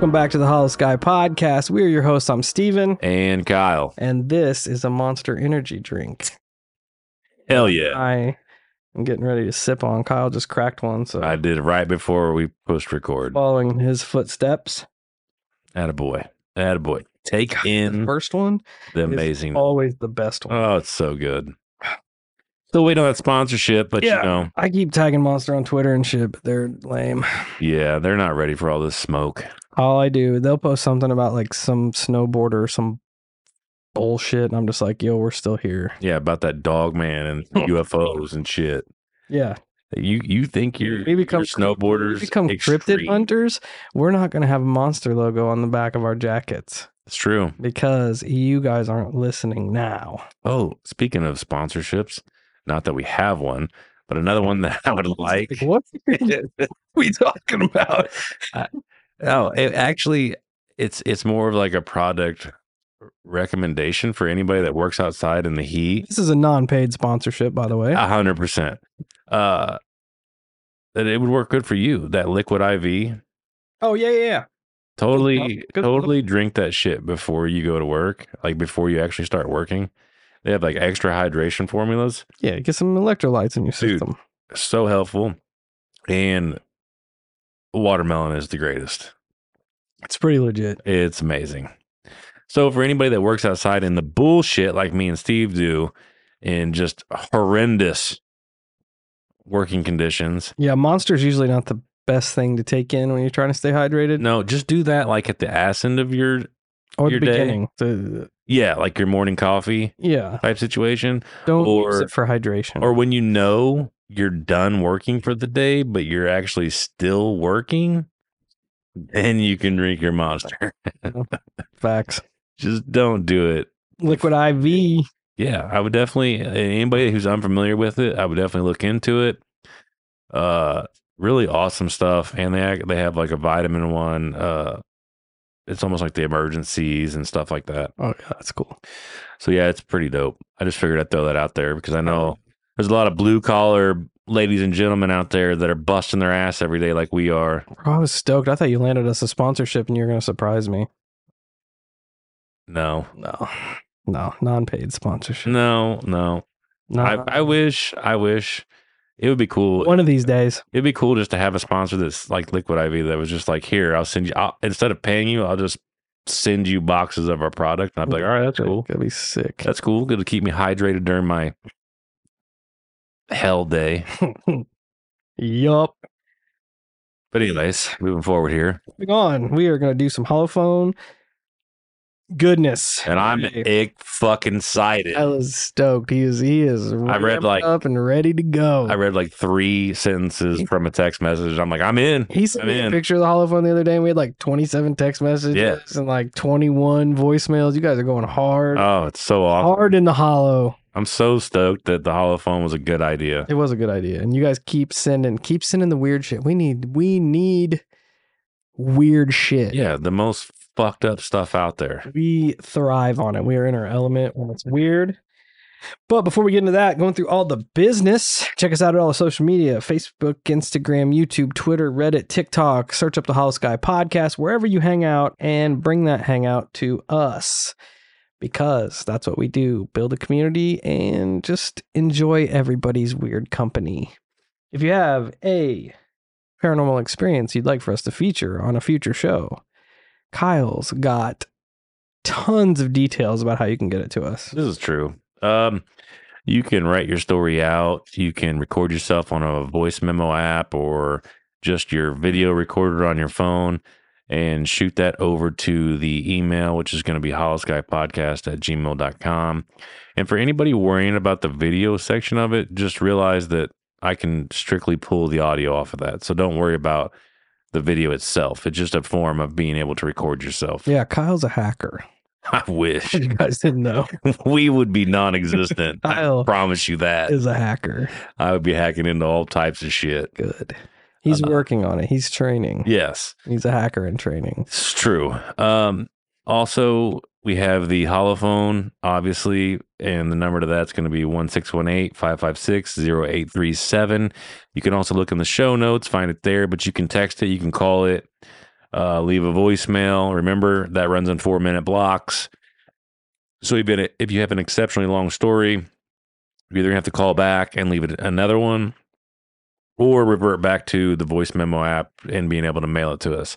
Welcome back to the Hollow Sky Podcast. We are your hosts. I'm Steven, And Kyle. and this is a monster energy drink. Hell yeah. I am getting ready to sip on. Kyle just cracked one, so I did it right before we post record. following his footsteps. Attaboy. Attaboy. Take in The in first one the amazing. always the best one. Oh, it's so good. Still waiting on that sponsorship, but Yeah. you know, I keep tagging Monster on Twitter and shit, but they're lame. yeah, they're not ready for all this smoke. All I do, they'll post something about like some snowboarder or some bullshit, and I'm just like, yo, we're still here. Yeah, about that dog man and UFOs and shit. Yeah. You you think you're, We become you're snowboarders we become cryptid hunters. We're not gonna have a monster logo on the back of our jackets. It's true. because you guys aren't listening now. Oh, speaking of sponsorships, not that we have one, but another one that I would like. what are we talking about? Oh, it actually, it's it's more of like a product recommendation for anybody that works outside in the heat. This is a non-paid sponsorship, by the way. A hundred percent. Uh, that it would work good for you. That liquid IV, oh yeah, yeah, yeah. totally, Good stuff. totally drink that shit before you go to work. Like before you actually start working. They have like extra hydration formulas. Yeah, get some electrolytes in your Dude. system. So helpful, and watermelon is the greatest. It's pretty legit. It's amazing. So for anybody that works outside in the bullshit like me and Steve do, in just horrendous working conditions, Yeah, monster's is usually not the best thing to take in when you're trying to stay hydrated. no, just do that like at the ass end of your or the your day. beginning. The- yeah, like your morning coffee yeah, type situation, don't use Or- it for hydration. or when you know you're done working for the day, but you're actually still working. Then you can drink your monster. facts. Just don't do it Liquid IV. Yeah, I would definitely anybody who's unfamiliar with it, I would definitely look into it. Uh really awesome stuff and they act- they have like a vitamin one uh it's almost like the emergencies and stuff like that. Oh yeah, that's cool. So yeah, it's pretty dope. I just figured I'd throw that out there because I know there's a lot of blue collar ladies and gentlemen out there that are busting their ass every day like we are. Bro, I was stoked. I thought you landed us a sponsorship and you were gonna surprise me. No. No, no, non-paid sponsorship. No, no. No, I, I wish I wish it would be cool. one of these days. It'd be cool just to have a sponsor that's like Liquid IV that was just like, here, I'll send you, I'll, instead of paying you, I'll just send you boxes of our product. And I'd be like, all right, that's cool. That'd be sick. That's cool. Good to keep me hydrated during my hell day. yup. But, anyways, moving forward here. Moving on, we are going to do some holophone goodness. And I'm ick fucking excited. I was stoked. He is he is I read, like- up and ready to go. I read like three sentences from a text message. I'm like, I'm in. he sent I'm me a picture of the holophone the other day, and we had like 27 text messages Yeah. and like 21 voicemails. You guys are going hard, Oh, it's so awesome. hard in the hollow. I'm so stoked that the holophone was a good idea. It was a good idea, and you guys keep sending, keep sending the weird shit. We need, we need weird shit. Yeah, the most fucked up stuff out there. we thrive on it. We are in our element when it's weird. But before we get into that, going through all the business, check us out at all the social media Facebook, Instagram, YouTube, Twitter, Reddit, TikTok. Search up the Hollow Sky podcast wherever you hang out and bring that hangout to us because that's what we do build a community and just enjoy everybody's weird company. If you have a paranormal experience you'd like for us to feature on a future show, Kyle's got tons of details about how you can get it to us. This is true. Um, you can write your story out. You can record yourself on a voice memo app or just your video recorder on your phone and shoot that over to the email, which is going to be hollowskypodcast at gmail.com. And for anybody worrying about the video section of it, just realize that I can strictly pull the audio off of that. So don't worry about the video itself. It's just a form of being able to record yourself. Yeah, Kyle's a hacker. I wish You guys didn't know. we would be non-existent. I Kyle promise you that. is a hacker. I would be hacking into all types of shit. Good. He's Uh, working on it. He's training. Yes, He's a hacker in training. it's true. Um, also, we have the holophone, obviously, and the number to that's going to be 1618 556 0837. You can also look in the show notes, find it there, but you can text it, you can call it. Uh, leave a voicemail. Remember that runs in four minute blocks. So if you have an exceptionally long story, you either have to call back and leave it another one, or revert back to the voice memo app and being able to mail it to us.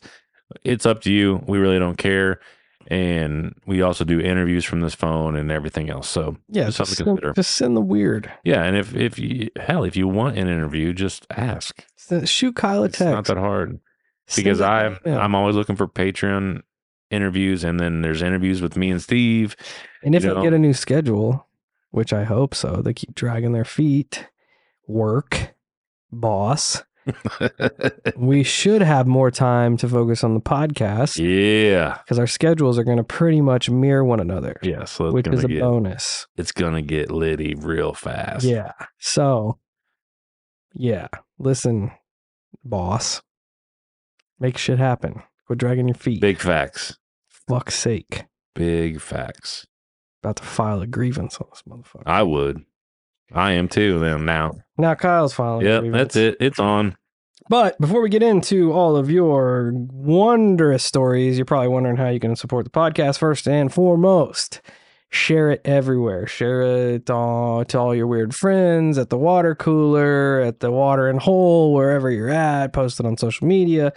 It's up to you. We really don't care. And we also do interviews from this phone and everything else. So Yeah, Just just something to send, consider. just send the weird. yeah, and if if you hell, if you want an interview, just ask. Send- Shoot Kyle a It's not that hard Send because I'm. I'm always looking for Patreon interviews, and then there's interviews with me and Steve. and if you they get a new schedule, which I hope so, they keep dragging their feet. Work, boss. we should have more time to focus on the podcast yeah, because our schedules are going to pretty much mirror one another, yeah. So it's which is a get bonus. it's gonna get litty real fast. Yeah. So, yeah. Listen, boss. Make shit happen. Quit dragging your feet. big facts. Fuck's sake. Big facts. About to file a grievance on this motherfucker. I would. I am too. Then now. now Kyle's filing. Yep, that's it. It's on. But before we get into all of your wondrous stories, you're probably wondering how you can support the podcast. First and foremost, share it everywhere. Share it all, to all your weird friends at the water cooler, at the water and hole, wherever you're at. Post it on social media.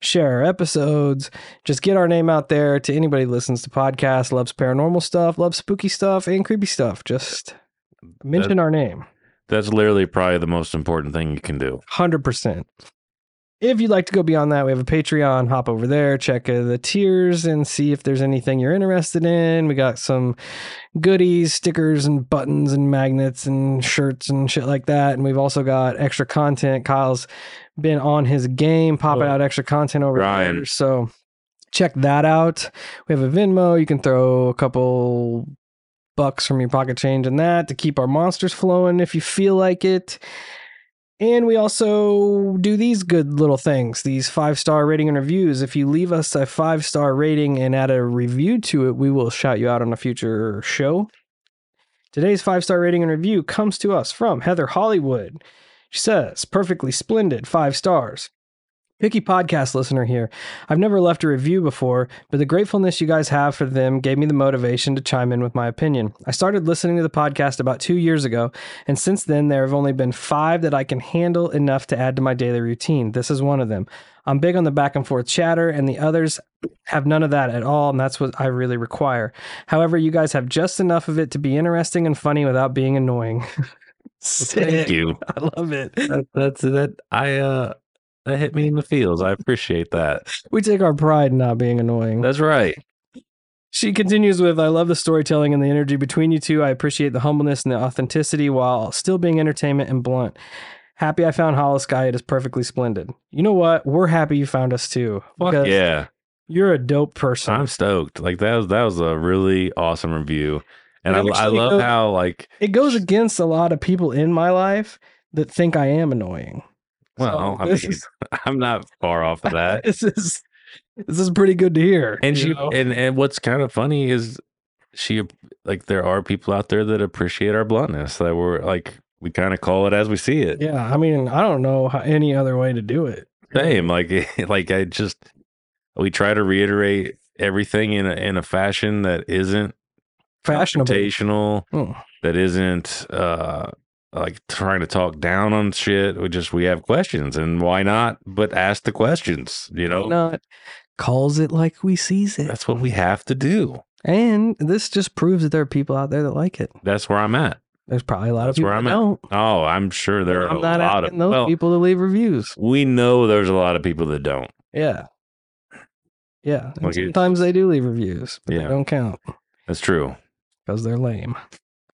Share our episodes. Just get our name out there to anybody who listens to podcasts, loves paranormal stuff, loves spooky stuff, and creepy stuff. Just mention our name. That's literally probably the most important thing you can do. Hundred percent. If you'd like to go beyond that, we have a Patreon. Hop over there, check uh, the tiers, and see if there's anything you're interested in. We got some goodies, stickers, and buttons, and magnets, and shirts, and shit like that. And we've also got extra content. Kyle's been on his game, popping Oh. out extra content over Ryan. there. So check that out. We have a Venmo. You can throw a couple bucks from your pocket change and that to keep our monsters flowing if you feel like it. And we also do these good little things, these five star rating and reviews. If you leave us a five star rating and add a review to it, we will shout you out on a future show. Today's five star rating and review comes to us from Heather Hollywood. She says, perfectly splendid, five stars. Picky podcast listener here. I've never left a review before, but the gratefulness you guys have for them gave me the motivation to chime in with my opinion. I started listening to the podcast about two years ago, and since then, there have only been five that I can handle enough to add to my daily routine. This is one of them. I'm big on the back and forth chatter, and the others have none of that at all, and that's what I really require. However, you guys have just enough of it to be interesting and funny without being annoying. Thank you. I love it. That, that's that. I uh, that hit me in the feels. I appreciate that. We take our pride in not being annoying. That's right. She continues with I love the storytelling and the energy between you two. I appreciate the humbleness and the authenticity while still being entertainment and blunt. Happy I found Hollow Sky. It is perfectly splendid. You know what? We're happy you found us too. Fuck yeah. You're a dope person. I'm stoked. Like that was that was a really awesome review, and I, I love goes- how like it goes against a lot of people in my life that think I am annoying. Well, So I mean, is, I'm not far off of that. This is this is pretty good to hear. And she know? and and what's kind of funny is she like there are people out there that appreciate our bluntness that we're like we kind of call it as we see it. yeah, I mean, I don't know how, any other way to do it. Same. Like like I just we try to reiterate everything in a in a fashion that isn't Fashionable. Oh. that isn't uh like trying to talk down on shit. We just we have questions and why not? But ask the questions, you know? Not calls it like we sees it. That's what we have to do. And this just proves that there are people out there that like it. That's where I'm at. There's probably a lot That's of people where I'm that at. don't. Oh, I'm sure there are I'm a not lot of those well, people to leave reviews. we know there's a lot of people that don't. Yeah. Yeah. Like sometimes they do leave reviews, but Yeah. they don't count That's true. because they're lame.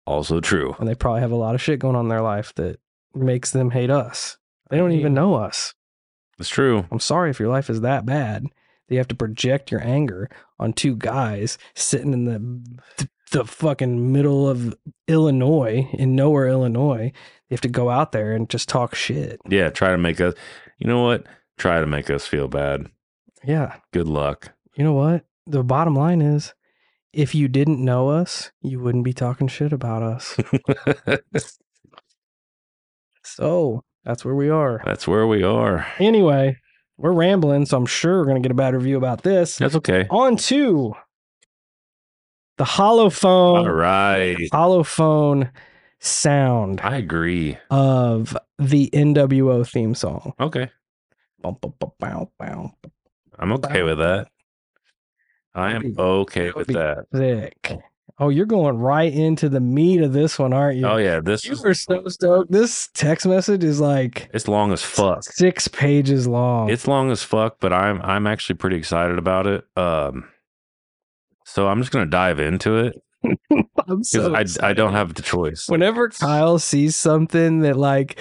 Also true. And they probably have a lot of shit going on in their life that makes them hate us. They don't even know us. It's true. I'm sorry if your life is that bad that you have to project your anger on two guys sitting in the the fucking middle of Illinois in nowhere Illinois. You have to go out there and just talk shit. Yeah, try to make us you know what? Try to make us feel bad. Yeah. Good luck. You know what? The bottom line is if you didn't know us, you wouldn't be talking shit about us. so that's where we are. That's where we are. Anyway, we're rambling, so I'm sure we're gonna get a bad review about this. That's okay. On to the holophone. All right. holophone sound I agree. of the NWO theme song. Okay. I'm okay with that. I am okay with that. Sick. Oh, you're going right into the meat of this one, aren't you? Oh yeah, this You is were so stoked. This text message is like it's long as fuck. six pages long. It's long as fuck, but I'm I'm actually pretty excited about it. Um so I'm just gonna dive into it I'm because so I I don't have the choice. Whenever Kyle sees something that like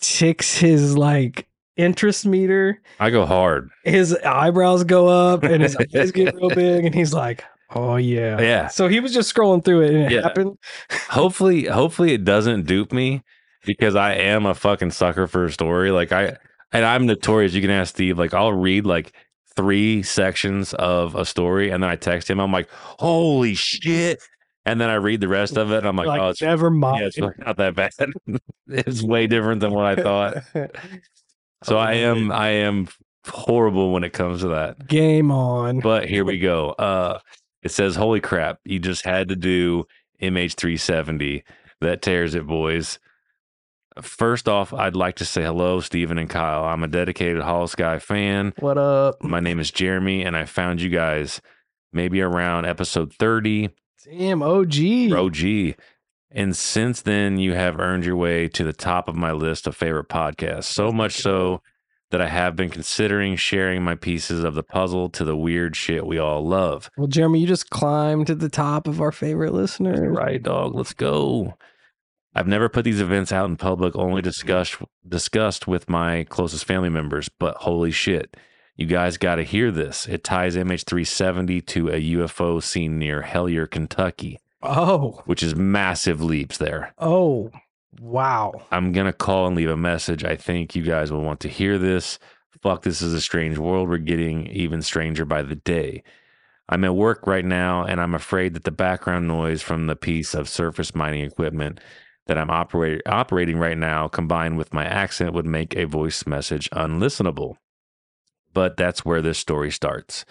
ticks his like interest meter, I go hard. his eyebrows go up and his eyes get real big, and he's like, "Oh yeah, Yeah. So he was just scrolling through it, and it Yeah. happened. hopefully hopefully it doesn't dupe me because I am a fucking sucker for a story. Like I and I'm notorious. You can ask Steve. Like I'll read like three sections of a story and then I text him. I'm like, holy shit. And then I read the rest of it and I'm like, Like, oh, it's, never yeah, mind. it's really not that bad. it's way different than what I thought. So I am I am horrible when it comes to that. Game on. But here we go. Uh it says, Holy crap, you just had to do MH370. That tears it, boys. First off, I'd like to say hello, Stephen and Kyle. I'm a dedicated Hollow Sky fan. What up? My name is Jeremy, and I found you guys maybe around episode 30 Damn, OG. OG. And since then, you have earned your way to the top of my list of favorite podcasts. So much so that I have been considering sharing my pieces of the puzzle to the weird shit we all love. Well, Jeremy, you just climbed to the top of our favorite listeners. Right, dog. Let's go. I've never put these events out in public, only discussed discussed with my closest family members. But holy shit, you guys got to hear this. It ties MH370 to a UFO seen near Hellier, Kentucky, Oh, which is massive leaps there. oh, wow. I'm gonna call and leave a message. I think you guys will want to hear this. Fuck, this is a strange world. We're getting even stranger by the day. I'm at work right now, and I'm afraid that the background noise from the piece of surface mining equipment that I'm operate, operating right now, combined with my accent, would make a voice message unlistenable. But that's where this story starts.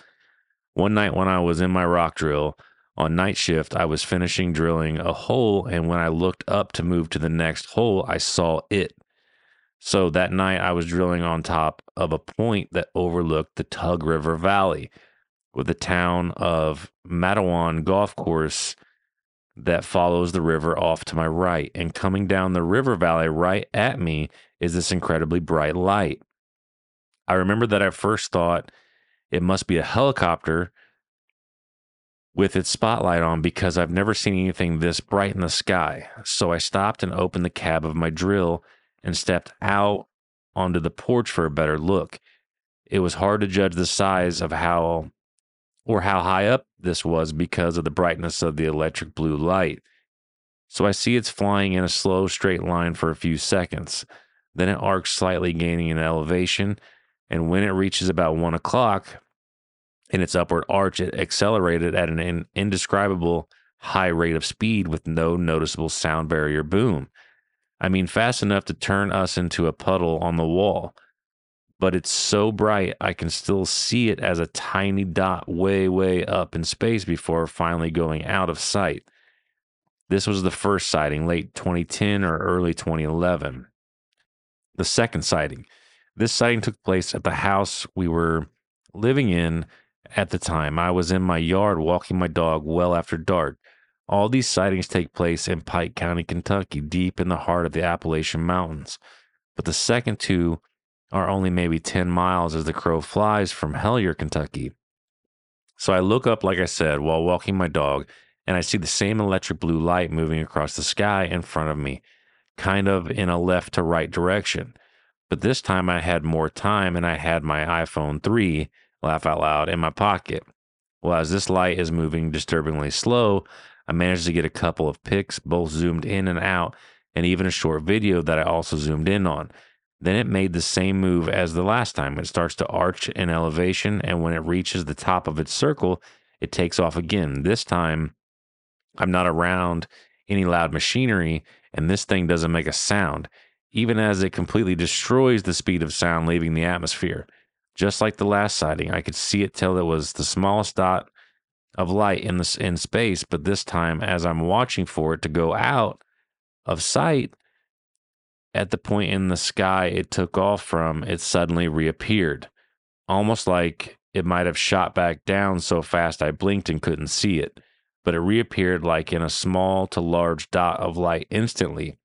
One night when I was in my rock drill on night shift, I was finishing drilling a hole, and when I looked up to move to the next hole, I saw it. So that night, I was drilling on top of a point that overlooked the Tug River Valley with the town of Matewan Golf Course that follows the river off to my right. And coming down the river valley right at me is this incredibly bright light. I remember that I first thought it must be a helicopter with its spotlight on because I've never seen anything this bright in the sky. So I stopped and opened the cab of my drill and stepped out onto the porch for a better look. It was hard to judge the size of how or how high up this was because of the brightness of the electric blue light. So I see it's flying in a slow straight line for a few seconds. Then it arcs slightly, gaining in elevation. And when it reaches about one o'clock in its upward arch, it accelerated at an indescribable high rate of speed with no noticeable sound barrier boom. I mean, fast enough to turn us into a puddle on the wall but it's so bright I can still see it as a tiny dot way, way up in space before finally going out of sight. This was the first sighting, late 2010 or early 2011. The second sighting. This sighting took place at the house we were living in at the time. I was in my yard walking my dog well after dark. All these sightings take place in Pike County, Kentucky, deep in the heart of the Appalachian Mountains. But the second two are only maybe 10 miles as the crow flies from Hellier, Kentucky. So I look up, like I said, while walking my dog, and I see the same electric blue light moving across the sky in front of me, kind of in a left to right direction. But this time I had more time and I had my iPhone 3, laugh out loud, in my pocket. Well, as this light is moving disturbingly slow, I managed to get a couple of pics, both zoomed in and out, and even a short video that I also zoomed in on. Then it made the same move as the last time. It starts to arch in elevation, and when it reaches the top of its circle, it takes off again. This time, I'm not around any loud machinery, and this thing doesn't make a sound, even as it completely destroys the speed of sound leaving the atmosphere. Just like the last sighting. I could see it till it was the smallest dot of light in the in space, but this time as I'm watching for it to go out of sight at the point in the sky it took off from, it suddenly reappeared. Almost like it might have shot back down so fast I blinked and couldn't see it, but it reappeared like in a small to large dot of light instantly.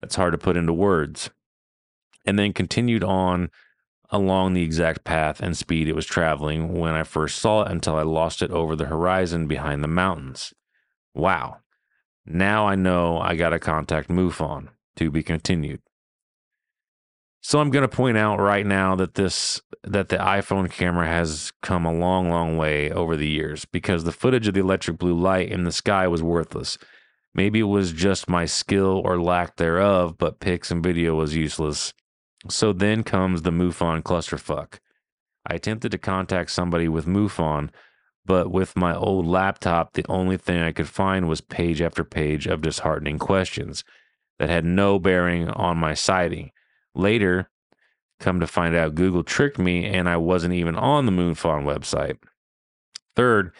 That's hard to put into words. And then continued on along the exact path and speed it was traveling when I first saw it until I lost it over the horizon behind the mountains. Wow. Now I know I got to contact MUFON to be continued. So I'm going to point out right now that this that the iPhone camera has come a long long way over the years because the footage of the electric blue light in the sky was worthless. Maybe it was just my skill or lack thereof, but pics and video was useless. So then comes the MUFON clusterfuck. I attempted to contact somebody with MUFON, but with my old laptop, the only thing I could find was page after page of disheartening questions that had no bearing on my sighting. Later, come to find out, Google tricked me and I wasn't even on the MUFON website. Third,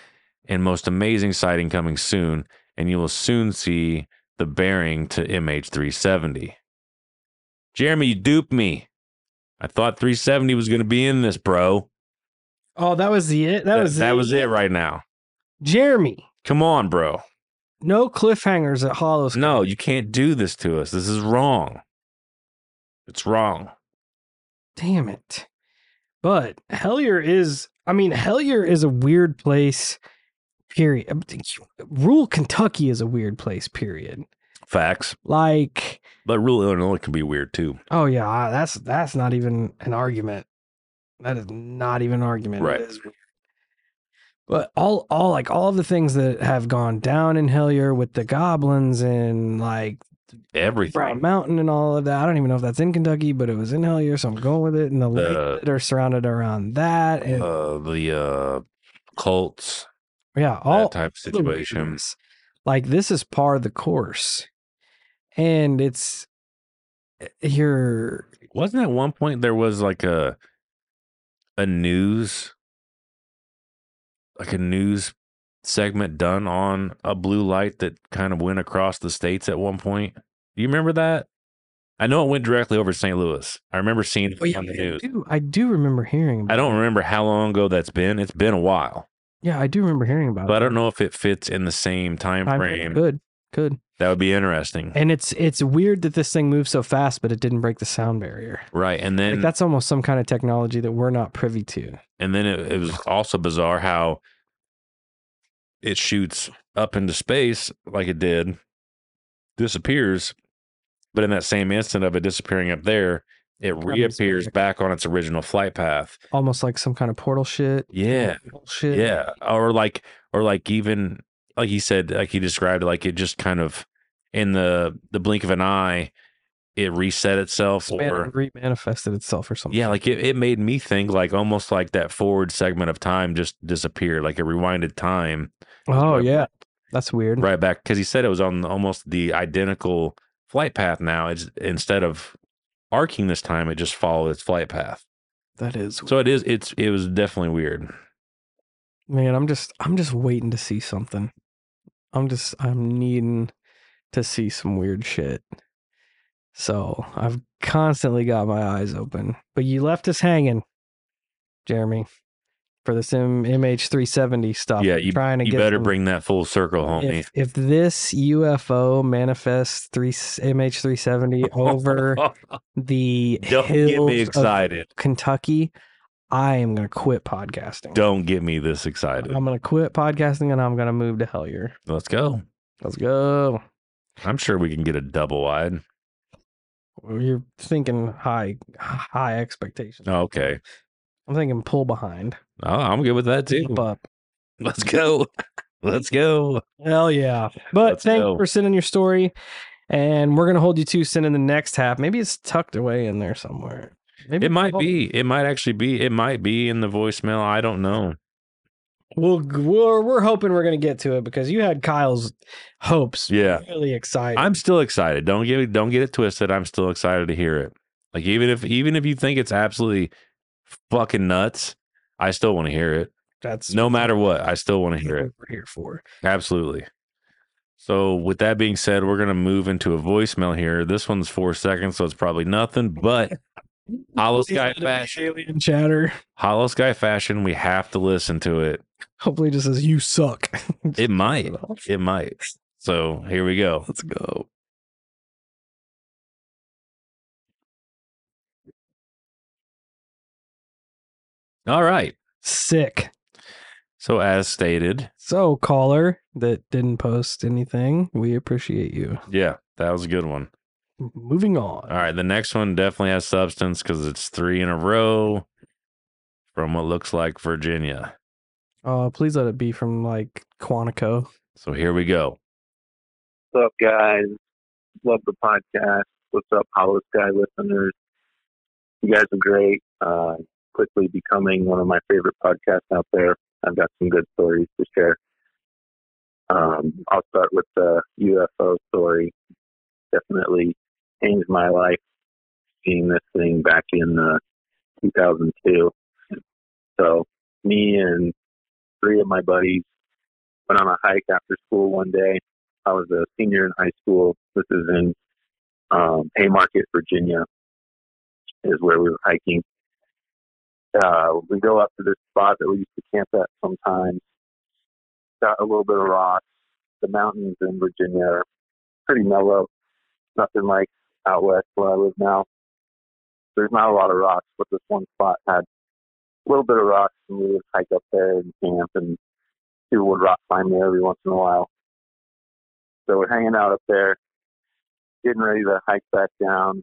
and most amazing sighting coming soon, and you will soon see the bearing to MH370. Jeremy, you duped me. I thought 370 was going to be in this, bro. Oh, that was the it. That, That, was that it. was it right now. Jeremy. Come on, bro. No cliffhangers at Hollows. No, you can't do this to us. This is wrong. It's wrong. Damn it. But Hellier is, I mean, Hellier is a weird place, period. Rural Kentucky is a weird place, period. Facts. Like, But rural Illinois can be weird too. oh yeah, that's that's not even an argument. That is not even an argument. Right. But all all like all of the things that have gone down in Hellier with the goblins and like Everything. Brown Mountain and all of that. I don't even know if that's in Kentucky, but it was in Hellier, so I'm going with it. And the lakes The- that are surrounded around that, and Uh, the uh, cults, yeah, all that type of the Like this is par of the course, and it's eh, you're Wasn't at one point there was like a a news like a news segment done on a blue light that kind of went across the states at one point? Do you remember that? I know it went directly over St. Louis. I remember seeing it Oh, yeah, on the I news. do, I do remember hearing. About I don't remember how long ago that's been. It's been a while. Yeah, I do remember hearing about it. But I don't know if it fits in the same time Time frame. Good, good. That would be interesting. And it's it's weird that this thing moves so fast, but it didn't break the sound barrier. Right. And then Like that's almost some kind of technology that we're not privy to. And then it, it was also bizarre how it shoots up into space like it did, disappears, but in that same instant of it disappearing up there, it Comes reappears back. back on its original flight path. Almost like some kind of portal shit. Yeah. Shit. Yeah. Or like, or like even like he said, like he described, it, like it just kind of in the the blink of an eye, it reset itself Man, or remanifested itself or something. Yeah, like it, it made me think like almost like that forward segment of time just disappeared, like it rewinded time Oh Right yeah. That's weird. right back because he said it was on almost the identical flight path now. It's instead of arcing this time, it just followed its flight path. That is So it is it's it was definitely weird. Man, I'm just I'm just waiting to see something. I'm just I'm needing to see some weird shit. So I've constantly got my eyes open. But you left us hanging, Jeremy, for this M- MH370 stuff. yeah, you, trying to you get better some- bring that full circle, homie. if, if this UFO manifests three MH370 over the Don't get hills me of excited. Kentucky, I am going to quit podcasting. Don't get me this excited. I'm going to quit podcasting and I'm going to move to Hellier. Let's go. Let's go. I'm sure we can get a double wide. You're thinking high high expectations. Oh, okay. I'm thinking pull behind. Oh, I'm good with that too. Jump up. Let's go. Let's go. Hell yeah. But Let's thank go. you for sending your story. And we're gonna hold you to sending the next half. Maybe it's tucked away in there somewhere. Maybe It might be. It might actually be. It might be in the voicemail. I don't know. We'll, we're we're hoping we're gonna get to it because you had Kyle's hopes. Yeah. Really excited. I'm still excited. Don't get it. Don't get it twisted. I'm still excited to hear it. Like even if even if you think it's absolutely fucking nuts, I still want to hear it. That's No matter what, I still want to hear it. we're here for. Absolutely. So, with that being said, we're going to move into a voicemail here. This one's four seconds, so it's probably nothing, but Hollow Sky let it be Fashion. Alien chatter. Hollow Sky Fashion, we have to listen to it. Hopefully, it just says you suck. It might. It might. So, here we go. Let's go. All right. Sick. So, as stated, So, caller that didn't post anything, we appreciate you. yeah, that was a good one. Moving on. All right. The next one definitely has substance because it's three in a row from what looks like Virginia. Uh, please let it be from like Quantico. So, here we go. What's up, guys? Love the podcast. What's up, Hollow Sky listeners? You guys are great. Uh, quickly becoming one of my favorite podcasts out there. I've got some good stories to share. Um, I'll start with the UFO story. Definitely changed my life seeing this thing back in uh, 2002. So, me and three of my buddies went on a hike after school one day. I was a senior in high school. This is in um, Haymarket, Virginia, is where we were hiking. Uh, we go up to this spot that we used to camp at sometimes. Got a little bit of rock. The mountains in Virginia are pretty mellow. Nothing like out west where I live now. There's not a lot of rocks, but this one spot had a little bit of rocks, and we would hike up there and camp, and people would rock climb me every once in a while. So we're hanging out up there, getting ready to hike back down,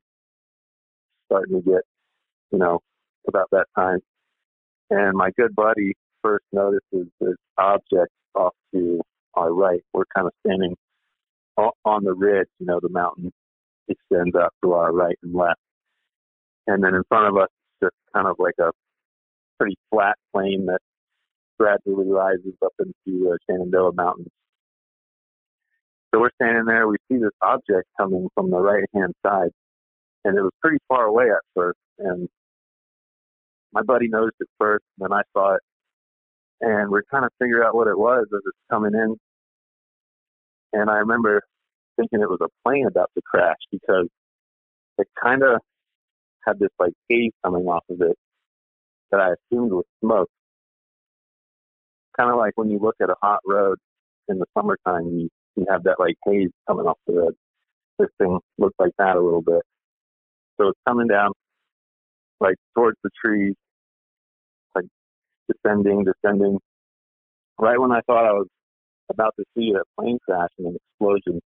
starting to get, you know, about that time. And my good buddy first notices this object off to our right. We're kind of standing on the ridge, you know, the mountain extends up to our right and left. And then in front of us, just kind of like a pretty flat plain that gradually rises up into uh, Shenandoah Mountains. So we're standing there. We see this object coming from the right hand side, and it was pretty far away at first. And my buddy noticed it first, and then I saw it, and we're trying to figure out what it was as it's coming in. And I remember thinking it was a plane about to crash because it kind of had this like haze coming off of it that I assumed was smoke. Kind of like when you look at a hot road in the summertime, you, you have that like haze coming off the road. This thing looks like that a little bit. So it's coming down like towards the trees, like descending, descending. Right when I thought I was about to see a plane crash and an explosion,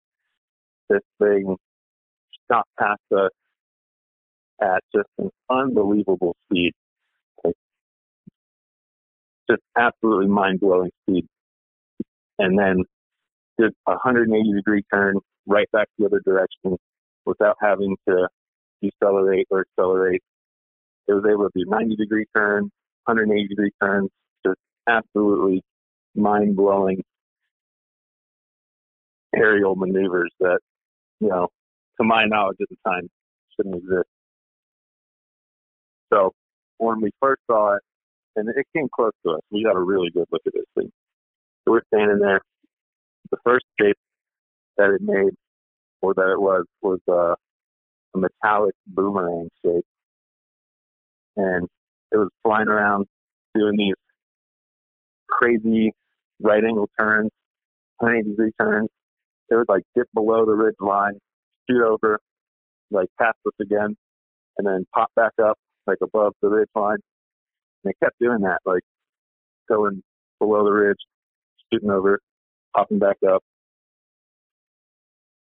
this thing shot past us at just an unbelievable speed. Like, just absolutely mind blowing speed. And then did a 180 degree turn right back the other direction without having to decelerate or accelerate. It was able to do 90 degree turn, 180 degree turns, just absolutely mind blowing aerial maneuvers that, you know, to my knowledge at the time shouldn't exist. So when we first saw it, and it came close to us, we got a really good look at this thing. So we're standing there. The first shape that it made, or that it was, was uh, a metallic boomerang shape. And it was flying around doing these crazy right angle turns, 180 degree turns. It would like dip below the ridge line, shoot over, like pass us again, and then pop back up like above the ridge line. And it kept doing that, like going below the ridge, shooting over, popping back up.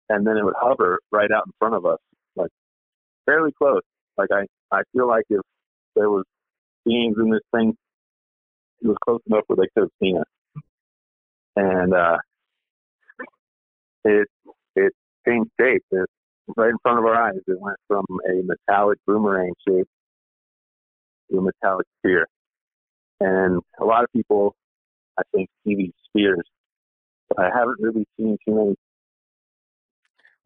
And then it would hover right out in front of us, like fairly close. Like I, I feel like if there was beings in this thing, it was close enough where they could have seen us. And uh, it it changed shape. It, right in front of our eyes, it went from a metallic boomerang shape to a metallic sphere. And a lot of people, I think, see these spheres, but I haven't really seen too many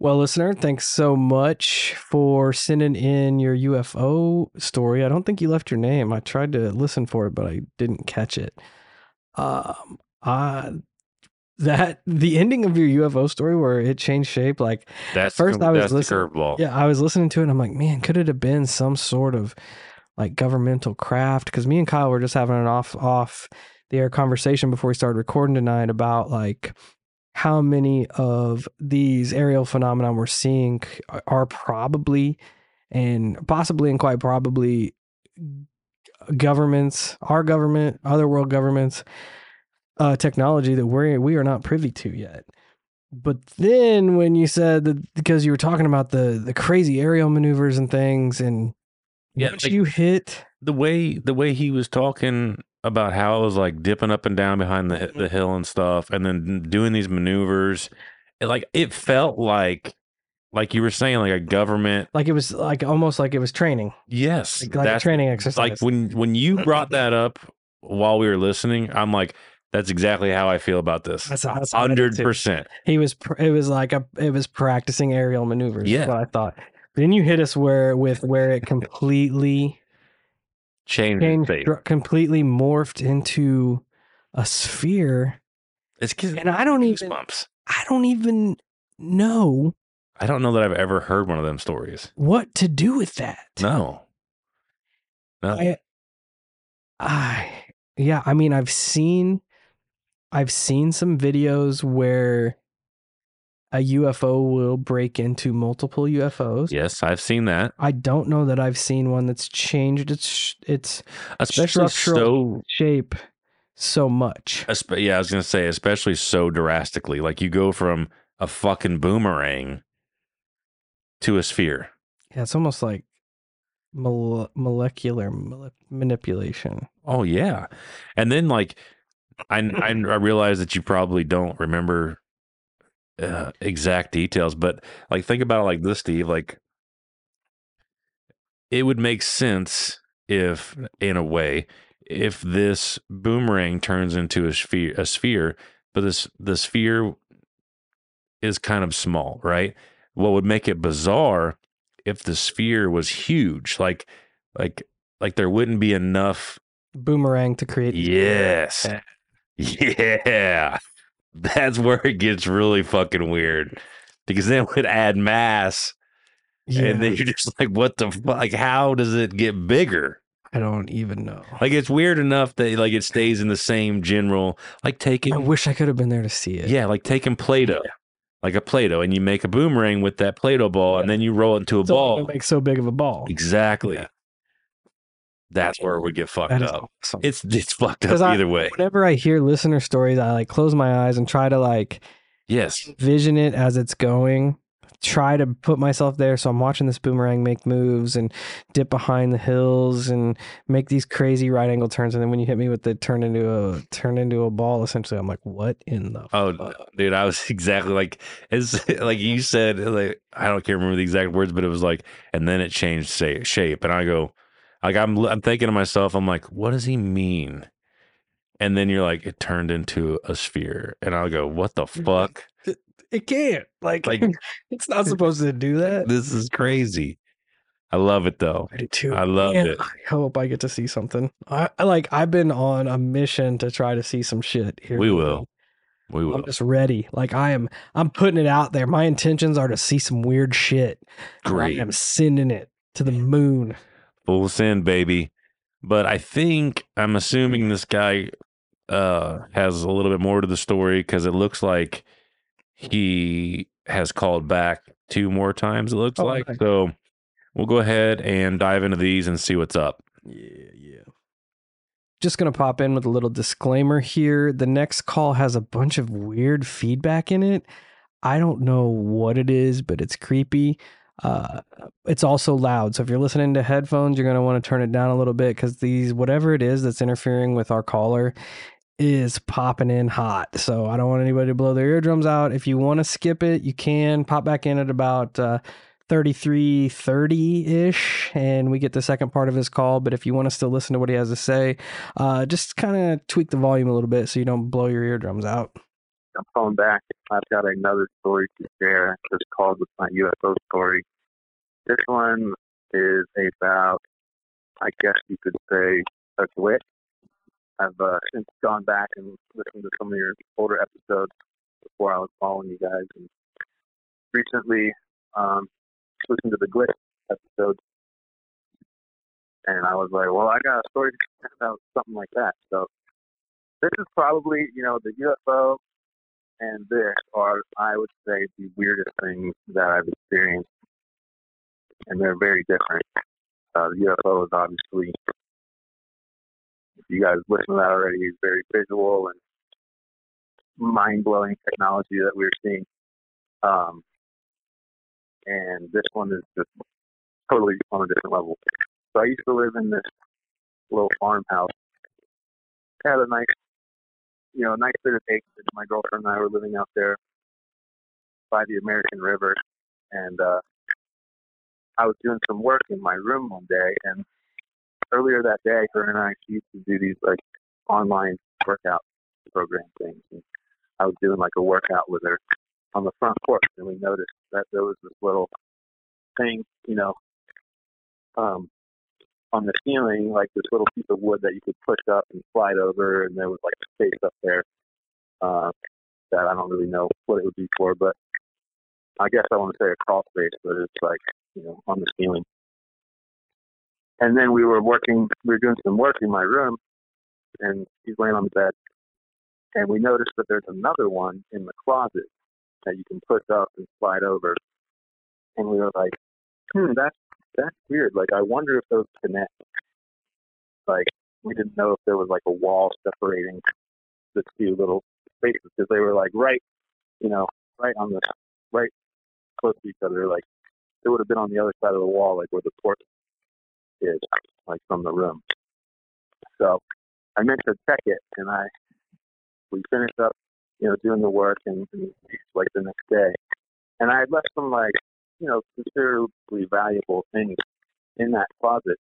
Well, listener, thanks so much for sending in your UFO story. I don't think you left your name. I tried to listen for it, but I didn't catch it. Um, uh, that the ending of your UFO story where it changed shape, like That's First I was listening- yeah, I was listening to it and I'm like, man, could it have been some sort of like governmental craft? Because me and Kyle were just having an off off the air conversation before we started recording tonight about like how many of these aerial phenomena we're seeing are probably and possibly and quite probably governments, our government, other world governments, uh, technology that we're we are not privy to yet. But then when you said that because you were talking about the the crazy aerial maneuvers and things, and Yeah, like- you hit, the way the way he was talking about how it was like dipping up and down behind the the hill and stuff, and then doing these maneuvers, it, like it felt like like you were saying like a government. like it was like almost like it was training, Yes, like, like a training exercise. like when when you brought that up while we were listening, I'm like, that's exactly how I feel about this. That's- that's what I did Hundred percent. he was, pr- it was like a, it was practicing aerial maneuvers. Yeah. what I thought. But then you hit us where with where it completely Change changed, dr- completely morphed into a sphere, It's and I don't even, goosebumps. I don't even know I don't know that I've ever heard one of them stories. what to do with that. No. No. I, I, yeah, I mean, I've seen, I've seen some videos where a UFO will break into multiple UFOs. yes, I've seen that. I don't know that I've seen one that's changed its its Especially Structural- so shape so much. Yeah, I was gonna say, especially so drastically. Like you go from a fucking boomerang to a sphere. Yeah, it's almost like mole- molecular manipulation. Oh yeah, and then like I I, I realize that you probably don't remember uh, exact details, but like think about it like this, Steve. Like it would make sense if, in a way, if this boomerang turns into a sphere, a sphere, but this the sphere is kind of small, right? What would make it bizarre if the sphere was huge, like like like there wouldn't be enough Boomerang to create. Yes. Yeah. That's where it gets really fucking weird. Because then it would add mass. Yeah, And then you're just like, what the fuck? Like, how does it get bigger? I don't even know. Like, it's weird enough that, like, it stays in the same general, like taking, I wish I could have been there to see it. yeah, like taking Play Doh, like a Play Doh, and you make a boomerang with that Play Doh ball, and then you roll it into a So ball. it makes so big of a ball. Exactly. Yeah. That's where we get fucked up. awesome. It's it's fucked up 'Cause I- either way. Whenever I hear listener stories, I like close my eyes and try to like Yes. envision it as it's going. Try to put myself there. So I'm watching this boomerang make moves and dip behind the hills and make these crazy right angle turns. And then when you hit me with the turn into a turn into a ball, essentially, I'm like, what in the Oh, fuck? dude, I was exactly like it's like you said. Like I don't can't remember the exact words, but it was like, and then it changed say, shape, and I go, like I'm I'm thinking to myself, I'm like, what does he mean? And then you're like, it turned into a sphere, and I'll go, what the fuck? It can't. Like, Like- it's not supposed to do that. This is crazy. I love it though. I do too. I loved Man, it. I hope I get to see something. I, I like. I've been on a mission to try to see some shit here. We will. We will. I'm just ready. Like I am. I'm putting it out there. My intentions are to see some weird shit. Great. I am sending it to the moon. Full send, baby. But I think I'm assuming this guy uh has a little bit more to the story because it looks like he has called back two more times, it looks Oh, like. So we'll go ahead and dive into these and see what's up. Yeah, yeah. Just gonna pop in with a little disclaimer here. The next call has a bunch of weird feedback in it. I don't know what it is, but it's creepy. Uh, it's also loud. So if you're listening to headphones, you're gonna want to turn it down a little bit because these whatever it is that's interfering with our caller is popping in hot. So I don't want anybody to blow their eardrums out. If you want to skip it, you can pop back in at about uh, 3330 ish, and we get the second part of his call. But if you want to still listen to what he has to say, uh, just kind of tweak the volume a little bit so you don't blow your eardrums out. I'm calling back. I've got another story to share. This called with my UFO story. This one is about, I guess you could say, a glitch. I've uh, since gone back and listened to some of your older episodes before I was following you guys, and recently um, listened to the glitch episode, and I was like, well, I got a story about something like that. So this is probably, you know, the UFO and this are, I would say, the weirdest things that I've experienced, and they're very different. Uh, the UFO is obviously, if you guys listen to that already, is very visual and mind-blowing technology that we're seeing. Um, and this one is just totally on a different level. So I used to live in this little farmhouse. It had a nice, you know, a nice bit of acreage. My girlfriend and I were living out there by the American River, and uh, I was doing some work in my room one day. And earlier that day, her and I used to do these like online workout program things. And I was doing like a workout with her on the front porch, and we noticed that there was this little thing, you know, um, on the ceiling, like this little piece of wood that you could push up and slide over, and there was like a space up there uh, that I don't really know what it would be for, but I guess I want to say a crawl space, but it's like you know on the ceiling. And then we were working, we were doing some work in my room, and he's laying on the bed, and we noticed that there's another one in the closet that you can push up and slide over. And we were like, hmm, that's that's weird. Like, I wonder if those connect. Like, we didn't know if there was like a wall separating the two little spaces because they were like right, you know, right on the right close to each other. Like, it would have been on the other side of the wall, like where the porch is, like from the room. So I meant to check it, and I we finished up, you know, doing the work, and, and like the next day, and I had left some like you know, considerably valuable things in that closet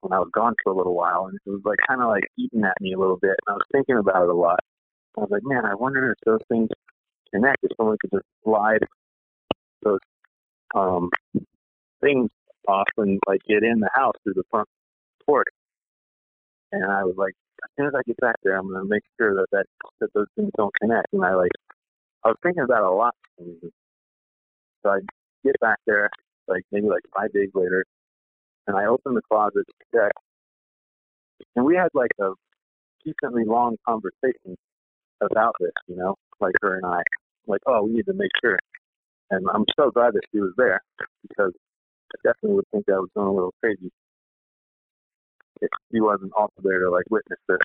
when I was gone for a little while, and it was like kind of like eating at me a little bit. And I was thinking about it a lot. I was like, man, I wonder if those things connect. If someone could just slide those um, things off and like get in the house through the front porch. And I was like, as soon as I get back there, I'm gonna make sure that that, that those things don't connect. And I like, I was thinking about it a lot. So I get back there, like maybe like five days later, and I open the closet to check, and we had like a decently long conversation about this, you know, like her and I, like, oh, we need to make sure. And I'm so glad that she was there because I definitely would think I was going a little crazy if she wasn't also there to like witness this.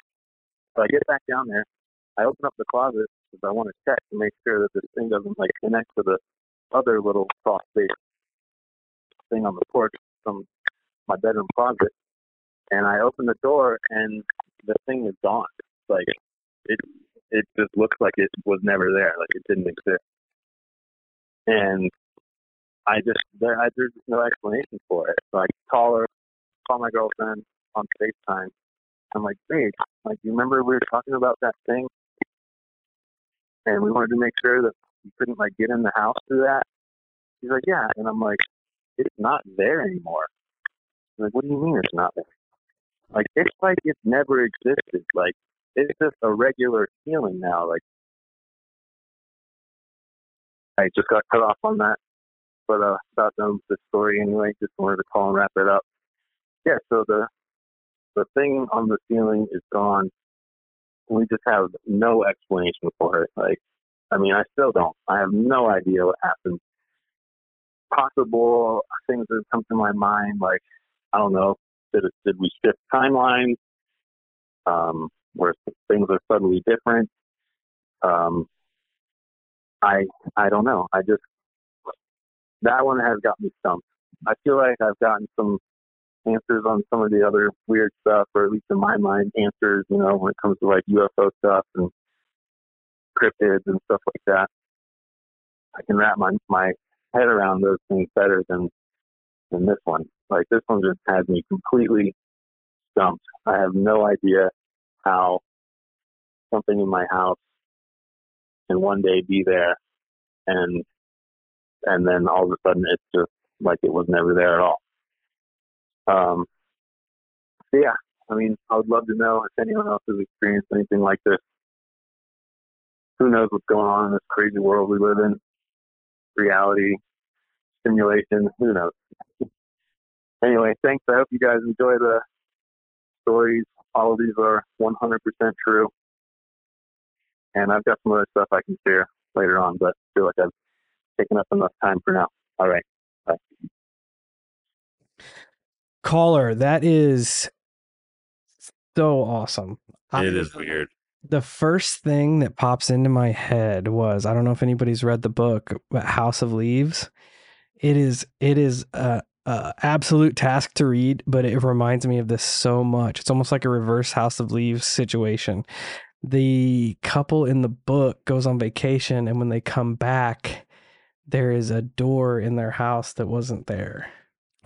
So I get back down there, I open up the closet because I want to check to make sure that this thing doesn't like connect to the other little cross space thing on the porch from my bedroom closet. And I open the door and the thing is gone. Like it it just looks like it was never there, like it didn't exist. And I just there I, there's no explanation for it. So I call her, call my girlfriend on FaceTime. I'm like, hey, like you remember we were talking about that thing? And we wanted to make sure that you couldn't like get in the house through that. He's like, yeah, and I'm like, it's not there anymore. I'm like, what do you mean it's not there? Like, it's like it never existed. Like, it's just a regular feeling now. Like, I just got cut off on that, but uh, about them the story anyway. Just wanted to call and wrap it up. Yeah, so the the thing on the ceiling is gone. We just have no explanation for it. Like, I mean, I still don't. I have no idea what happened. Possible things that come to my mind, like I don't know, did it, did we shift timelines? Um, where things are suddenly different? Um, I I don't know. I just that one has got me stumped. I feel like I've gotten some answers on some of the other weird stuff, or at least in my mind, answers. You know, when it comes to like UFO stuff and cryptids and stuff like that. I can wrap my my head around those things better than than this one. Like this one just has me completely stumped. I have no idea how something in my house can one day be there and and then all of a sudden it's just like it was never there at all. Um, so yeah, I mean, I would love to know if anyone else has experienced anything like this. Who knows what's going on in this crazy world we live in? Reality, simulation, who knows? Anyway, thanks. I hope you guys enjoy the stories. All of these are 100% true. And I've got some other stuff I can share later on, but I feel like I've taken up enough time for now. All right. Bye. Caller, that is so awesome. I- It is weird. The first thing that pops into my head was I don't know if anybody's read the book but House of Leaves. It is it is a, a absolute task to read, but it reminds me of this so much. It's almost like a reverse House of Leaves situation. The couple in the book goes on vacation, and when they come back, there is a door in their house that wasn't there.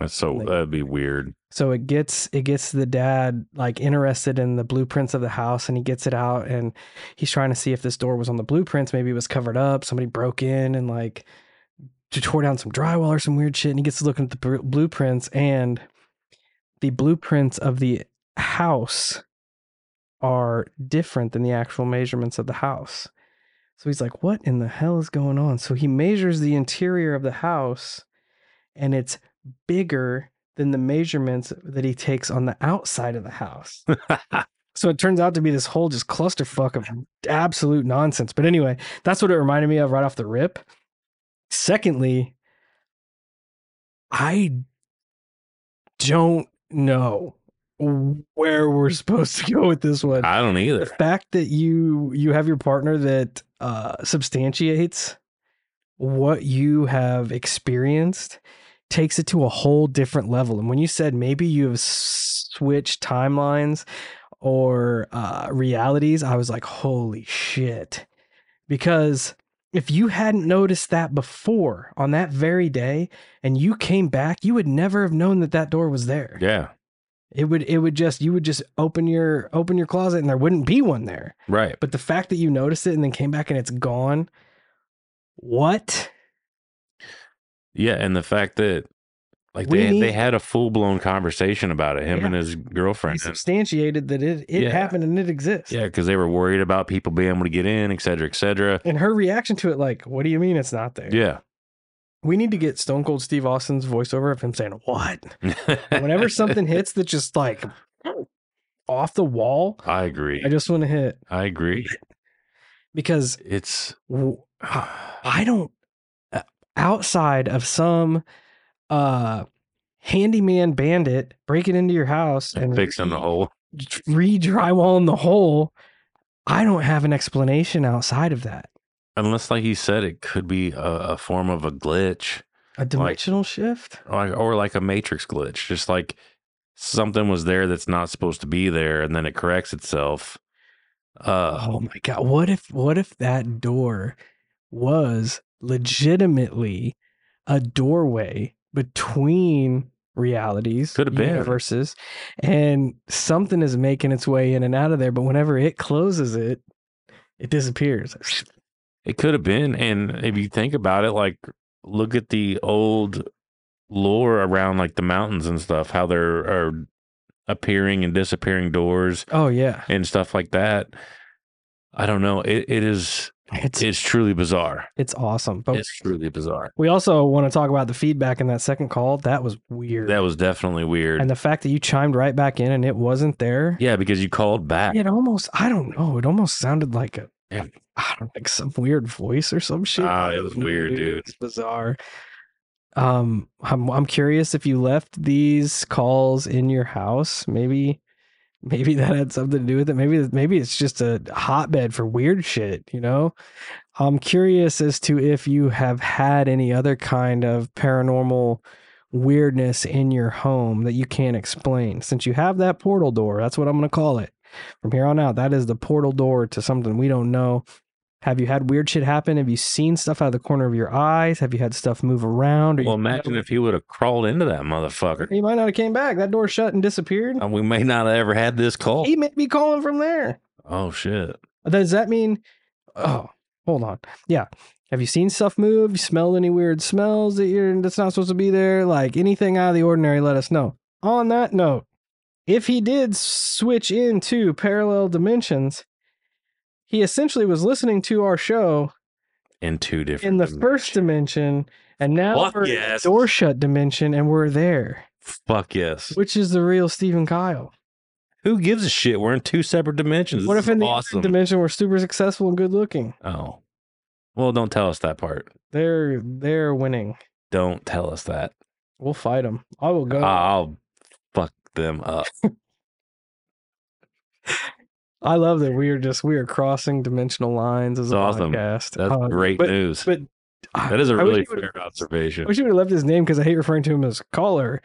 That's so Like- that'd be weird. So it gets it gets the dad like interested in the blueprints of the house and he gets it out and he's trying to see if this door was on the blueprints. Maybe it was covered up. Somebody broke in and like tore down some drywall or some weird shit. And he gets to look at the blueprints and the blueprints of the house are different than the actual measurements of the house. So he's like, what in the hell is going on? So he measures the interior of the house and it's bigger than the measurements that he takes on the outside of the house. so it turns out to be this whole just clusterfuck of absolute nonsense. But anyway, that's what it reminded me of right off the rip. Secondly, I don't know where we're supposed to go with this one I don't either. the fact that you you have your partner that uh substantiates what you have experienced takes it to a whole different level and when you said maybe you have switched timelines or uh realities i was like holy shit because if you hadn't noticed that before on that very day and you came back you would never have known that that door was there Yeah. it would it would just you would just open your open your closet and there wouldn't be one there. Right. But the fact that you noticed it and then came back and it's gone, what? Yeah, and the fact that like We they need- they had a full blown conversation about it, him Yeah. and his girlfriend. And- substantiated that it it Yeah. happened and it exists. yeah, because they were worried about people being able to get in, et cetera, et cetera. And her reaction to it, like, what do you mean it's not there? Yeah. We need to get Stone Cold Steve Austin's voiceover of him saying, What? Whenever something hits that's just like off the wall, I agree. I just want to hit I agree. because It's I don't outside of some uh handyman bandit breaking into your house and fixing the hole. re drywalling the hole. I don't have an explanation outside of that. Unless, like you said, it could be a, a form of a glitch, A dimensional shift. or like, or like a matrix glitch. Just like something was there that's not supposed to be there, and then it corrects itself. Uh, Oh my god! What if what if that door was legitimately a doorway between realities, Could have been. universes, and something is making its way in and out of there. But whenever it closes it, it disappears. It could have been. And if you think about it, like look at the old lore around like the mountains and stuff, how there are appearing and disappearing doors Oh yeah, and stuff like that. I don't know. It it is it's it's truly bizarre. it's awesome. But It's truly bizarre. we also want to talk about the feedback in that second call. That was weird. That was definitely weird. and the fact that you chimed right back in and it wasn't there. yeah, because you called back. It almost, I don't know. It almost sounded like a, Yeah. I don't like some weird voice or some shit. Ah, it was weird, dude. It's bizarre. Um, I'm I'm curious if you left these calls in your house. Maybe, maybe that had something to do with it. Maybe maybe it's just a hotbed for weird shit. You know, I'm curious as to if you have had any other kind of paranormal weirdness in your home that you can't explain. Since you have that portal door, that's what I'm going to call it. From here on out, that is the portal door to something we don't know. Have you had weird shit happen? Have you seen stuff out of the corner of your eyes? Have you had stuff move around? Well, you- imagine if he would have crawled into that motherfucker. he might not have came back. That door shut and disappeared. Uh, We may not have ever had this call. He may be calling from there. Oh shit! Does that mean? Oh, hold on. Yeah. Have you seen stuff move? You smelled any weird smells that you're that's not supposed to be there? Like anything out of the ordinary, let us know. On that note, if he did switch into parallel dimensions, he essentially was listening to our show In two different. in the first dimension, and now Fuck we're yes. door shut dimension, and we're there. Fuck yes. Which is the real Stephen Kyle? Who gives a shit? We're in two separate dimensions. What This if in the awesome? dimension we're super successful and good looking? oh, well, don't tell us that part. They're they're winning. Don't tell us that. We'll fight them. I will go. I'll fuck them up. I love that we are just we are crossing dimensional lines as a awesome. podcast. That's Uh, great but, news. But that is a I really he would've- I wish you would have left his name because I hate referring to him as caller.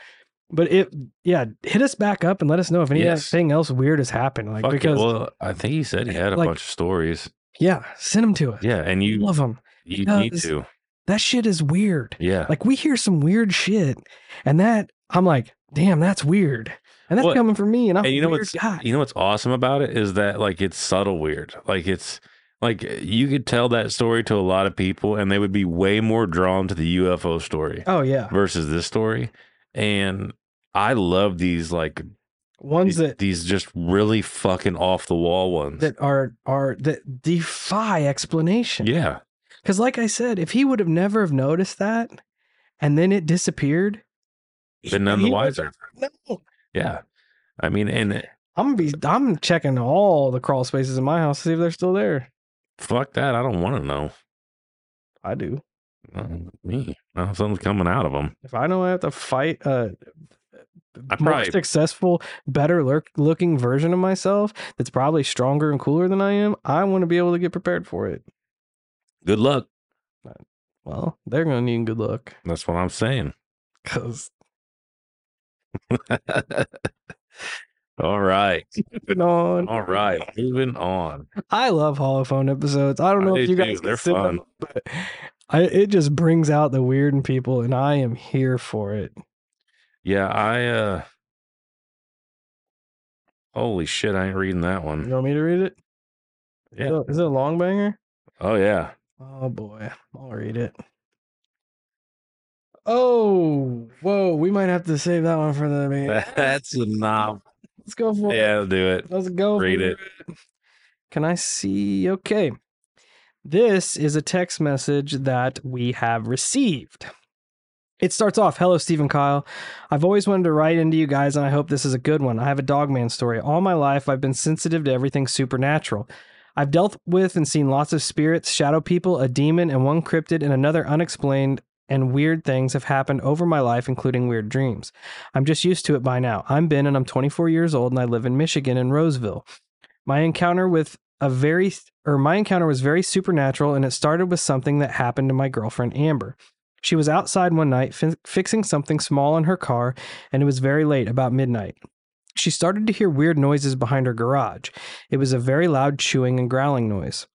But it, yeah, hit us back up and let us know if Yes. anything else weird has happened. Like Fuck it. because well, I think he said he had a like- bunch of stories. yeah, send them to us. Yeah, and you love them. you because- need to. That shit is weird. Yeah. Like we hear some weird shit, and that I'm like, damn, that's weird, and that's Well, coming from me. And I'm and you know what's guy. you know what's awesome about it is that like it's subtle weird. Like it's like you could tell that story to a lot of people and they would be way more drawn to the UFO story oh yeah, versus this story. And I love these like ones that these just really fucking off the wall ones. that are are that defy explanation. yeah. Because, like I said, if he would have never have noticed that, and then it disappeared, Been none the would- wiser. No, Yeah. I mean, and I'm gonna be. I'm checking all the crawl spaces in my house to see if they're still there. fuck that. I don't want to know. I do. Me. Something's coming out of them. If I know I have to fight a I more probably- successful, better lurk- looking version of myself that's probably stronger and cooler than I am, I want to be able to get prepared for it. Good luck. Well, they're gonna need good luck That's what I'm saying. because All right. moving on. All right. Moving on. I love Hollow Phone episodes. I don't I know do if you guys They're consider them, fun. but I, it just brings out the weird in people, and I am here for it. Yeah, I uh Holy shit, I ain't reading that one. You want me to read it? Yeah. Is it a long banger? Oh yeah. Oh boy, I'll read it. Oh, whoa! We might have to save that one for the. main- That's a knob. Let's go for it. Yeah, do it. Let's go. Read for it. Can I see? Okay. This is a text message that we have received. It starts off Hello, Stephen Kyle. I've always wanted to write into you guys, and I hope this is a good one. I have a dogman story. All my life, I've been sensitive to everything supernatural. I've dealt with and seen lots of spirits, shadow people, a demon, and one cryptid, and another unexplained and weird things have happened over my life, including weird dreams. I'm just used to it by now. I'm Ben, and I'm 24 years old, and I live in Michigan in Roseville. My encounter with a very or my encounter was very supernatural and it started with something that happened to my girlfriend Amber. She was outside one night fi- fixing something small in her car and it was very late, about midnight. She started to hear weird noises behind her garage. It was a very loud chewing and growling noise.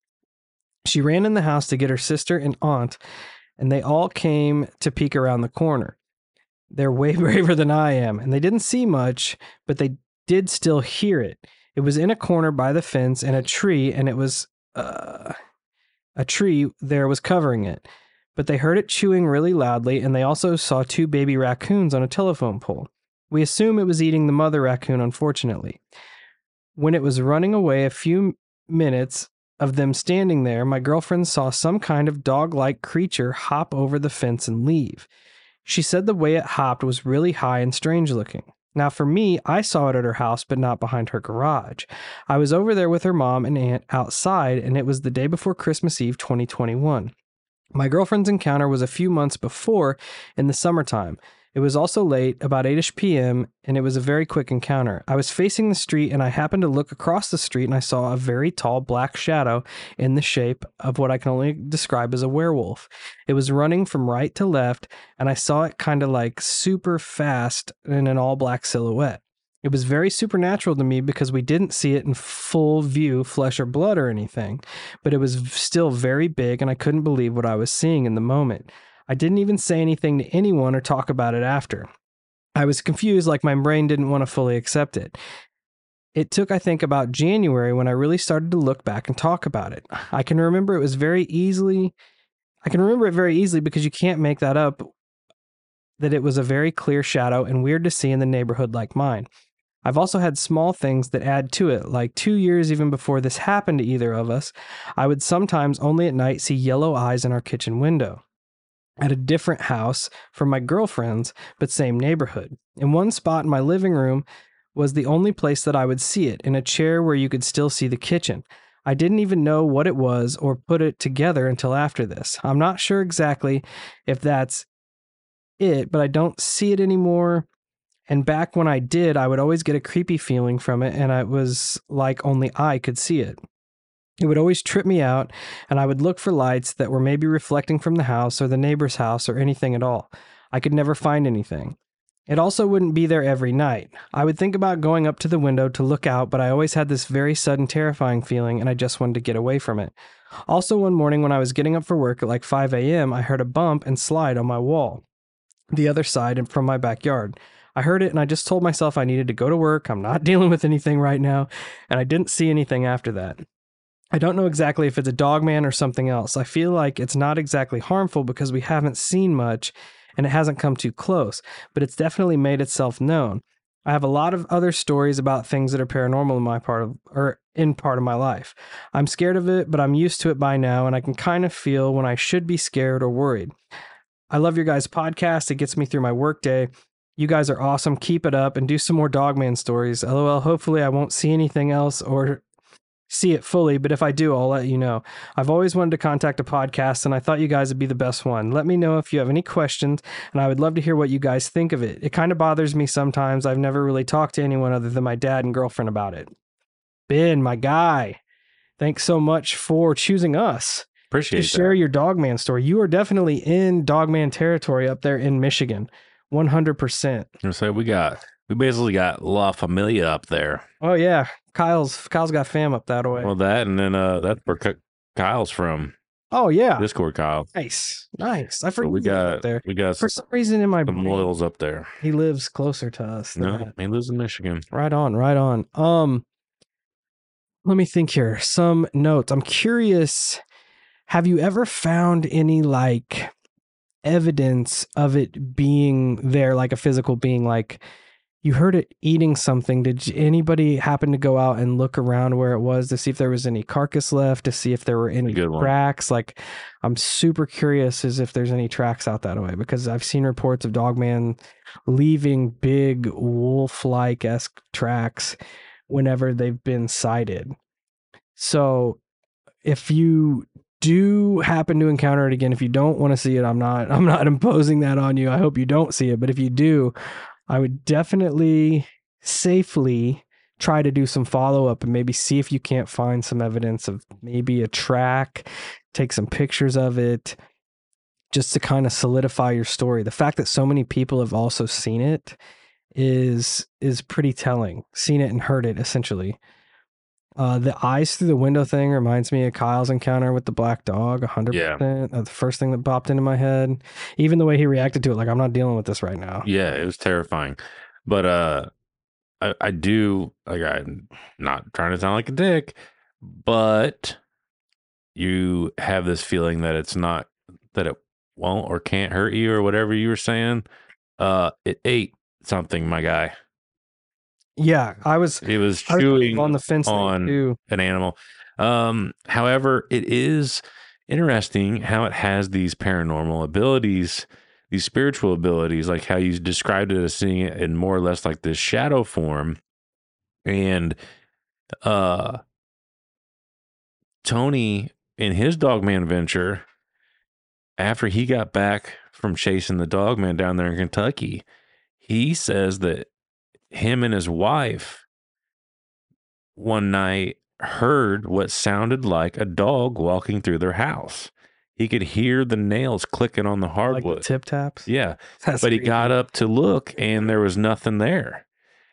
She ran in the house to get her sister and aunt, and they all came to peek around the corner. They're way braver than I am, and they didn't see much, but they did still hear it. It was in a corner by the fence and a tree, and it was uh, a tree there was covering it. But they heard it chewing really loudly, and they also saw two baby raccoons on a telephone pole. We assume it was eating the mother raccoon, unfortunately. When it was running away, a few minutes of them standing there, my girlfriend saw some kind of dog like creature hop over the fence and leave. She said the way it hopped was really high and strange looking. Now, for me, I saw it at her house, but not behind her garage. I was over there with her mom and aunt outside, and it was the day before Christmas Eve 2021. My girlfriend's encounter was a few months before in the summertime. It was also late, about 8ish p.m., and it was a very quick encounter. I was facing the street and I happened to look across the street and I saw a very tall black shadow in the shape of what I can only describe as a werewolf. It was running from right to left, and I saw it kind of like super fast in an all black silhouette. It was very supernatural to me because we didn't see it in full view, flesh or blood or anything, but it was still very big, and I couldn't believe what I was seeing in the moment. I didn't even say anything to anyone or talk about it after. I was confused, like my brain didn't want to fully accept it. It took, I think, about January when I really started to look back and talk about it. I can remember it was very easily. I can remember it very easily because you can't make that up that it was a very clear shadow and weird to see in the neighborhood like mine. I've also had small things that add to it, like two years even before this happened to either of us, I would sometimes only at night see yellow eyes in our kitchen window. At a different house from my girlfriend's, but same neighborhood. In one spot in my living room was the only place that I would see it, in a chair where you could still see the kitchen. I didn't even know what it was or put it together until after this. I'm not sure exactly if that's it, but I don't see it anymore. And back when I did, I would always get a creepy feeling from it, and it was like only I could see it. It would always trip me out, and I would look for lights that were maybe reflecting from the house or the neighbor's house or anything at all. I could never find anything. It also wouldn't be there every night. I would think about going up to the window to look out, but I always had this very sudden, terrifying feeling, and I just wanted to get away from it. Also, one morning when I was getting up for work at like 5 a.m., I heard a bump and slide on my wall, the other side and from my backyard. I heard it and I just told myself I needed to go to work. I'm not dealing with anything right now. And I didn't see anything after that. I don't know exactly if it's a dog man or something else. I feel like it's not exactly harmful because we haven't seen much and it hasn't come too close, but it's definitely made itself known. I have a lot of other stories about things that are paranormal in my part of or in part of my life. I'm scared of it, but I'm used to it by now and I can kind of feel when I should be scared or worried. I love your guys' podcast. It gets me through my workday. You guys are awesome. Keep it up and do some more Dogman stories. LOL. Hopefully, I won't see anything else or see it fully, but if I do, I'll let you know. I've always wanted to contact a podcast, and I thought you guys would be the best one. Let me know if you have any questions, and I would love to hear what you guys think of it. It kind of bothers me sometimes. I've never really talked to anyone other than my dad and girlfriend about it. Ben, my guy, thanks so much for choosing us Appreciate to share that. your Dogman story. You are definitely in Dogman territory up there in Michigan. 100%. I say we got we basically got La Familia up there. Oh yeah, Kyle's Kyle's got fam up that way. Well, that and then uh that's where Ky- Kyle's from. oh yeah, Discord Kyle. nice, nice. I So forgot we got there. we got For some, some reason in my some brain, loyals up there. he lives closer to us. No, that. he lives in Michigan. Right on, right on. Um, let me think here. Some notes. I'm curious. Have you ever found any like evidence of it being there, like a physical being? Like you heard it eating something. Did anybody happen to go out and look around where it was to see if there was any carcass left, to see if there were any tracks? Like, I'm super curious as if there's any tracks out that way because I've seen reports of Dogman leaving big wolf-like esque tracks whenever they've been sighted. So, if you do happen to encounter it again, if you don't want to see it, I'm not I'm not imposing that on you. I hope you don't see it, but if you do, I would definitely safely try to do some follow up and maybe see if you can't find some evidence of maybe a track, take some pictures of it just to kind of solidify your story. The fact that so many people have also seen it is is pretty telling. Seen it and heard it essentially. Uh, the eyes through the window thing reminds me of Kyle's encounter with the black dog. 100%. Yeah. Uh, the first thing that popped into my head. Even the way he reacted to it, like, I'm not dealing with this right now. Yeah, it was terrifying. But uh I, I do like I'm not trying to sound like a dick, but you have this feeling that it's not that it won't or can't hurt you or whatever you were saying. Uh it ate something, my guy. Yeah, I was, It was chewing on the fence on- an animal. Um, however, it is interesting how it has these paranormal abilities, these spiritual abilities, like how you described it as seeing it in more or less like this shadow form. And uh Tony in his dogman venture, after he got back from chasing the dogman down there in Kentucky, he says that him and his wife one night heard what sounded like a dog walking through their house. He could hear the nails clicking on the Like hardwood. the tip taps. yeah, That's but he got up to look and there was nothing there.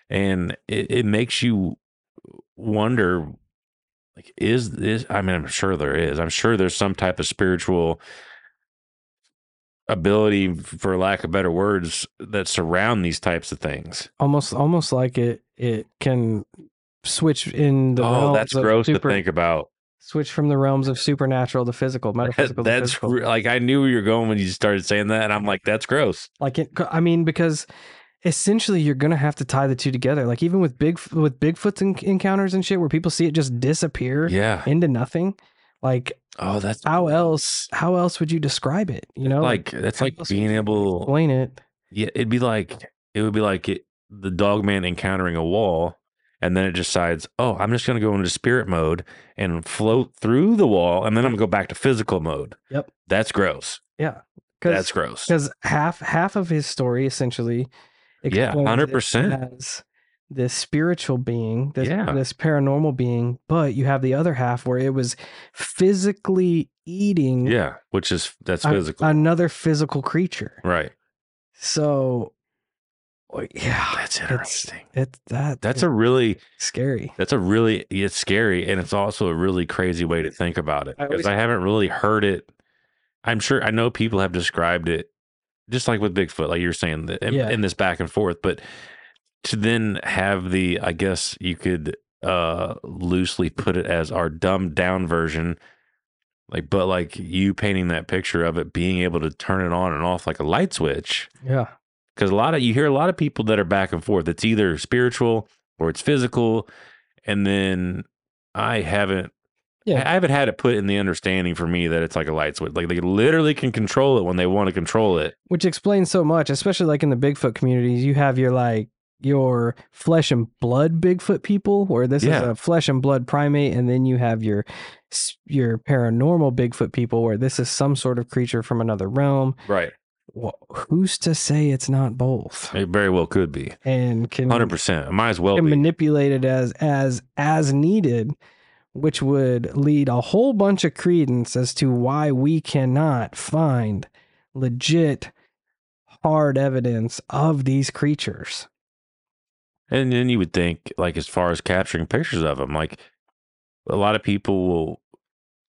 And it, it makes you wonder like is this I mean I'm sure there is. I'm sure there's some type of spiritual ability for lack of better words that surround these types of things. almost almost like it it can switch in the oh, that's gross super- to think about. Switch from the realms of supernatural to physical, metaphysical. to That's physical. like I knew where you were going when you started saying that, and I'm like, that's gross. like it, I mean, because essentially you're gonna have to tie the two together. Like even with big with Bigfoot's en- encounters and shit, where people see it just disappear Yeah. into nothing. Like Oh, that's how else? How else would you describe it? You know, like that's like being able. explain it. Yeah, it'd be like it would be like it, the dog man encountering a wall, and then it decides, oh, I'm just gonna go into spirit mode and float through the wall, and then I'm gonna go back to physical mode. Yep. That's gross. Yeah, That's gross. because half half of his story essentially Yeah, 100%. as this spiritual being this, Yeah. this paranormal being but you have the other half where it was physically eating Yeah, which is that's a- physical, another physical creature right? so oh, yeah That's interesting. it's that That's a really scary That's a really it's scary and it's also a really crazy way to think about it I because always- I haven't really heard it. I'm sure I know people have described it just like with Bigfoot, like you're saying in, Yeah. in this back and forth, but to then have the I guess you could uh loosely put it as our dumbed down version like but like you painting that picture of it being able to turn it on and off like a light switch yeah because a lot of you hear a lot of people that are back and forth. It's either spiritual or it's physical, and then I haven't. Yeah. I haven't had it put in the understanding for me that it's like a light switch. Like they literally can control it when they want to control it. which explains so much especially like in the bigfoot communities you have your like your flesh and blood bigfoot people where this is a flesh and blood primate and then you have your your paranormal bigfoot people where this is some sort of creature from another realm Right. well, who's to say it's not both It very well could be. and can Hundred percent. Might as well can be. manipulate it as as as needed which would lead a whole bunch of credence as to why we cannot find legit hard evidence of these creatures And then you would think, like, as far as capturing pictures of them, like a lot of people will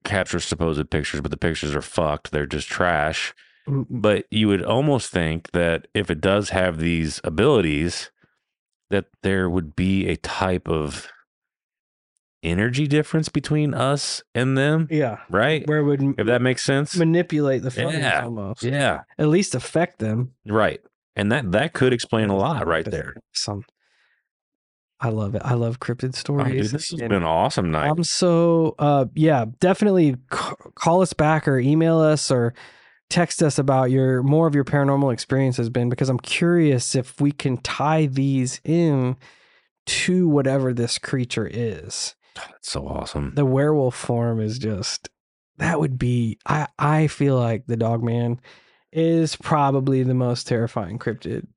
capture supposed pictures, but the pictures are fucked. They're just trash. Mm, But you would almost think that if it does have these abilities, that there would be a type of energy difference between us and them, yeah right? where it would If that makes sense. manipulate the photos Yeah. almost Yeah, at least affect them right. And that that could explain a lot right there. some i love it i love cryptid Oh, stories dude, this has and- been an awesome night. I'm so uh yeah, definitely c- call us back or email us or text us about your more of your paranormal experiences been because I'm curious if we can tie these in to whatever this creature is. That's so awesome. The werewolf form is just that would be I I feel like the dog man is probably the most terrifying cryptid.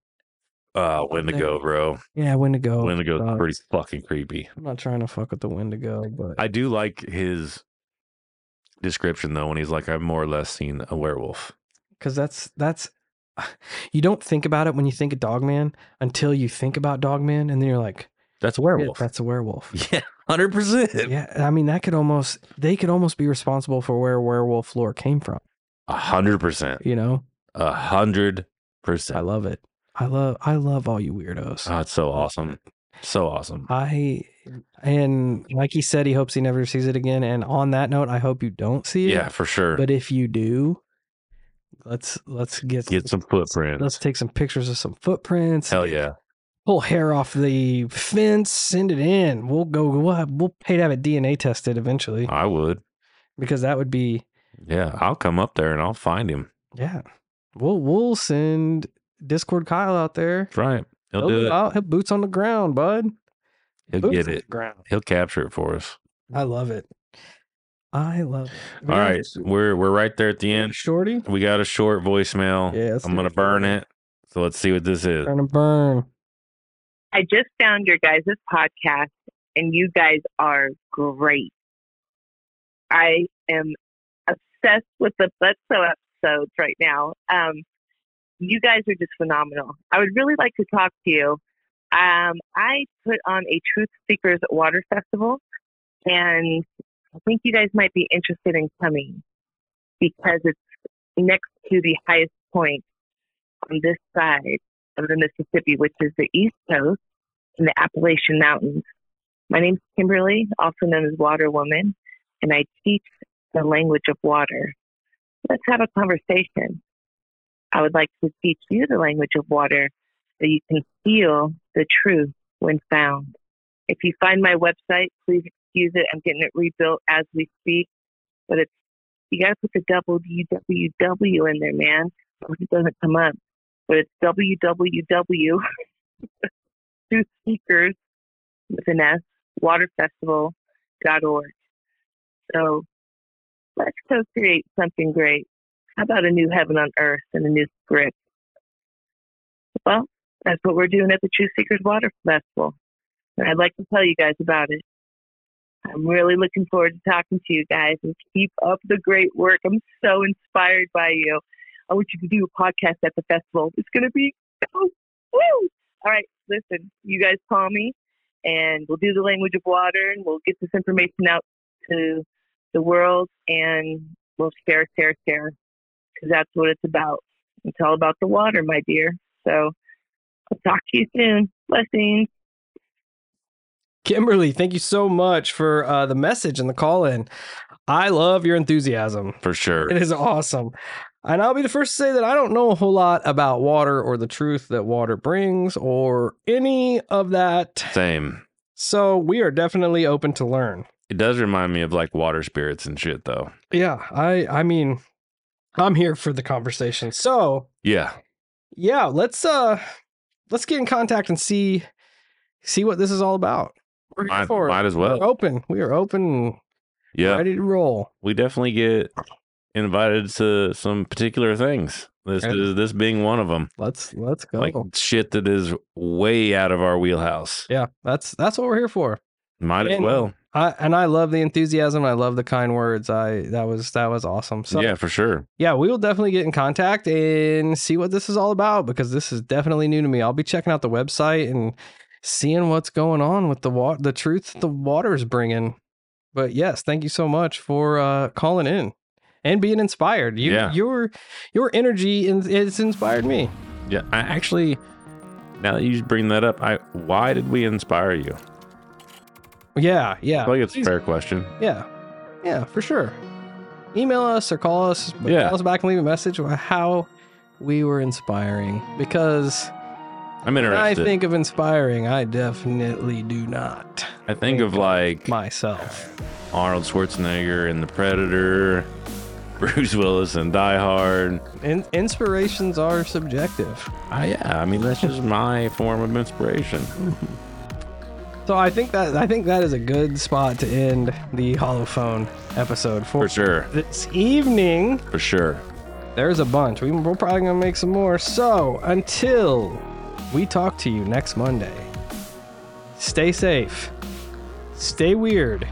Uh, Wendigo, bro. Yeah, Wendigo. Wendigo's dogs. pretty fucking creepy. I'm not trying to fuck with the Wendigo, but I do like his description though when he's like, I've more or less seen a werewolf. because that's that's you don't think about it when you think of Dogman until you think about Dogman, and then you're like, That's a "Shit, werewolf. that's a werewolf. Yeah, hundred percent. yeah, I mean that could almost they could almost be responsible for where werewolf lore came from. A hundred percent. You know, A hundred percent. I love it. I love I love all you weirdos. Oh, it's so awesome. So awesome. I and like he said, he hopes he never sees it again. And on that note, I hope you don't see it. Yeah, for sure. But if you do, let's let's get Get some footprints. Let's take some pictures of some footprints. Hell yeah. pull hair off the fence, send it in. We'll go. We'll have, we'll pay to have it DNA tested eventually I would. because that would be Yeah, I'll come up there and I'll find him. yeah. We'll we'll send Discord Kyle out there. That's right. He'll He'll, do it. out- he'll boots on the ground, bud. He'll Boots get it. ground. He'll capture it for us. I love it. I love it. All right. We're we're right there at the end. Shorty. We got a short voicemail. Yeah, I'm gonna it. burn it. So let's see what this is. Gonna burn. I just found your guys' podcast, and you guys are great. I am obsessed with the Bledsoe episodes right now. Um, you guys are just phenomenal. I would really like to talk to you. Um, I put on a Truth Seekers Water Festival, and I think you guys might be interested in coming because it's next to the highest point on this side of the Mississippi, which is the East Coast in the Appalachian Mountains. My name's Kimberly, also known as Water Woman, and I teach the language of water. Let's have a conversation. I would like to teach you the language of water so you can feel the truth when found. If you find my website, please excuse it. I'm getting it rebuilt as we speak, but it's you got to put the www in there, man, or it doesn't come up. But it's www Truth Seekers with an S waterfestival.org. So let's co-create something great. How about a new heaven on earth and a new script? Well, that's what we're doing at the True Seekers Water Festival. And I'd like to tell you guys about it. I'm really looking forward to talking to you guys and keep up the great work. I'm so inspired by you. I want you to do a podcast at the festival. It's going to be so woo! All right, listen, you guys call me and we'll do the language of water and we'll get this information out to the world and we'll share, share, share because that's what it's about. It's all about the water, my dear. So I'll talk to you soon. Blessings. Kimberly, thank you so much for uh, the message and the call in. I love your enthusiasm. For sure. It is awesome. And I'll be the first to say that I don't know a whole lot about water or the truth that water brings or any of that. Same. So we are definitely open to learn. It does remind me of like water spirits and shit though. Yeah, I I mean I'm here for the conversation. So, Yeah. yeah, let's uh let's get in contact and see see what this is all about. We're here Might, for might as well. We're open. We are open Yeah. ready to roll. We definitely get invited to some particular things. This And- is this being one of them. Let's let's go. Like shit that is way out of our wheelhouse. yeah, that's that's what we're here for. Might as well. I and I love the enthusiasm. I love the kind words. I that was that was awesome. So yeah, for sure. yeah, we will definitely get in contact and see what this is all about because this is definitely new to me. I'll be checking out the website and seeing what's going on with the water, the truth the water's bringing. But yes, thank you so much for uh, calling in and being inspired. You, Yeah. your your energy in, it's inspired me. Yeah. I actually now that you bring that up, I why did we inspire you? Yeah, yeah, I think it's a fair question. yeah, yeah, for sure. Email us or call us. Yeah. call us back and leave a message of how we were inspiring because I'm When I think of inspiring, I definitely do not I think of like myself. Arnold Schwarzenegger in The Predator, Bruce Willis in Die Hard. In- inspirations are subjective. I, yeah, I mean that's just my form of inspiration. So I think that I think that is a good spot to end the Hollow Phone episode for, For sure. this evening. For sure. There's a bunch. We, we're probably gonna make some more. So until we talk to you next Monday, stay safe, stay weird,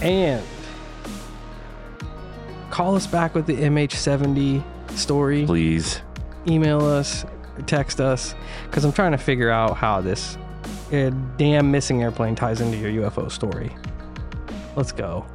and call us back with the MH70 story. Please. email us text us because I'm trying to figure out how this uh, damn missing airplane ties into your UFO story. Let's go.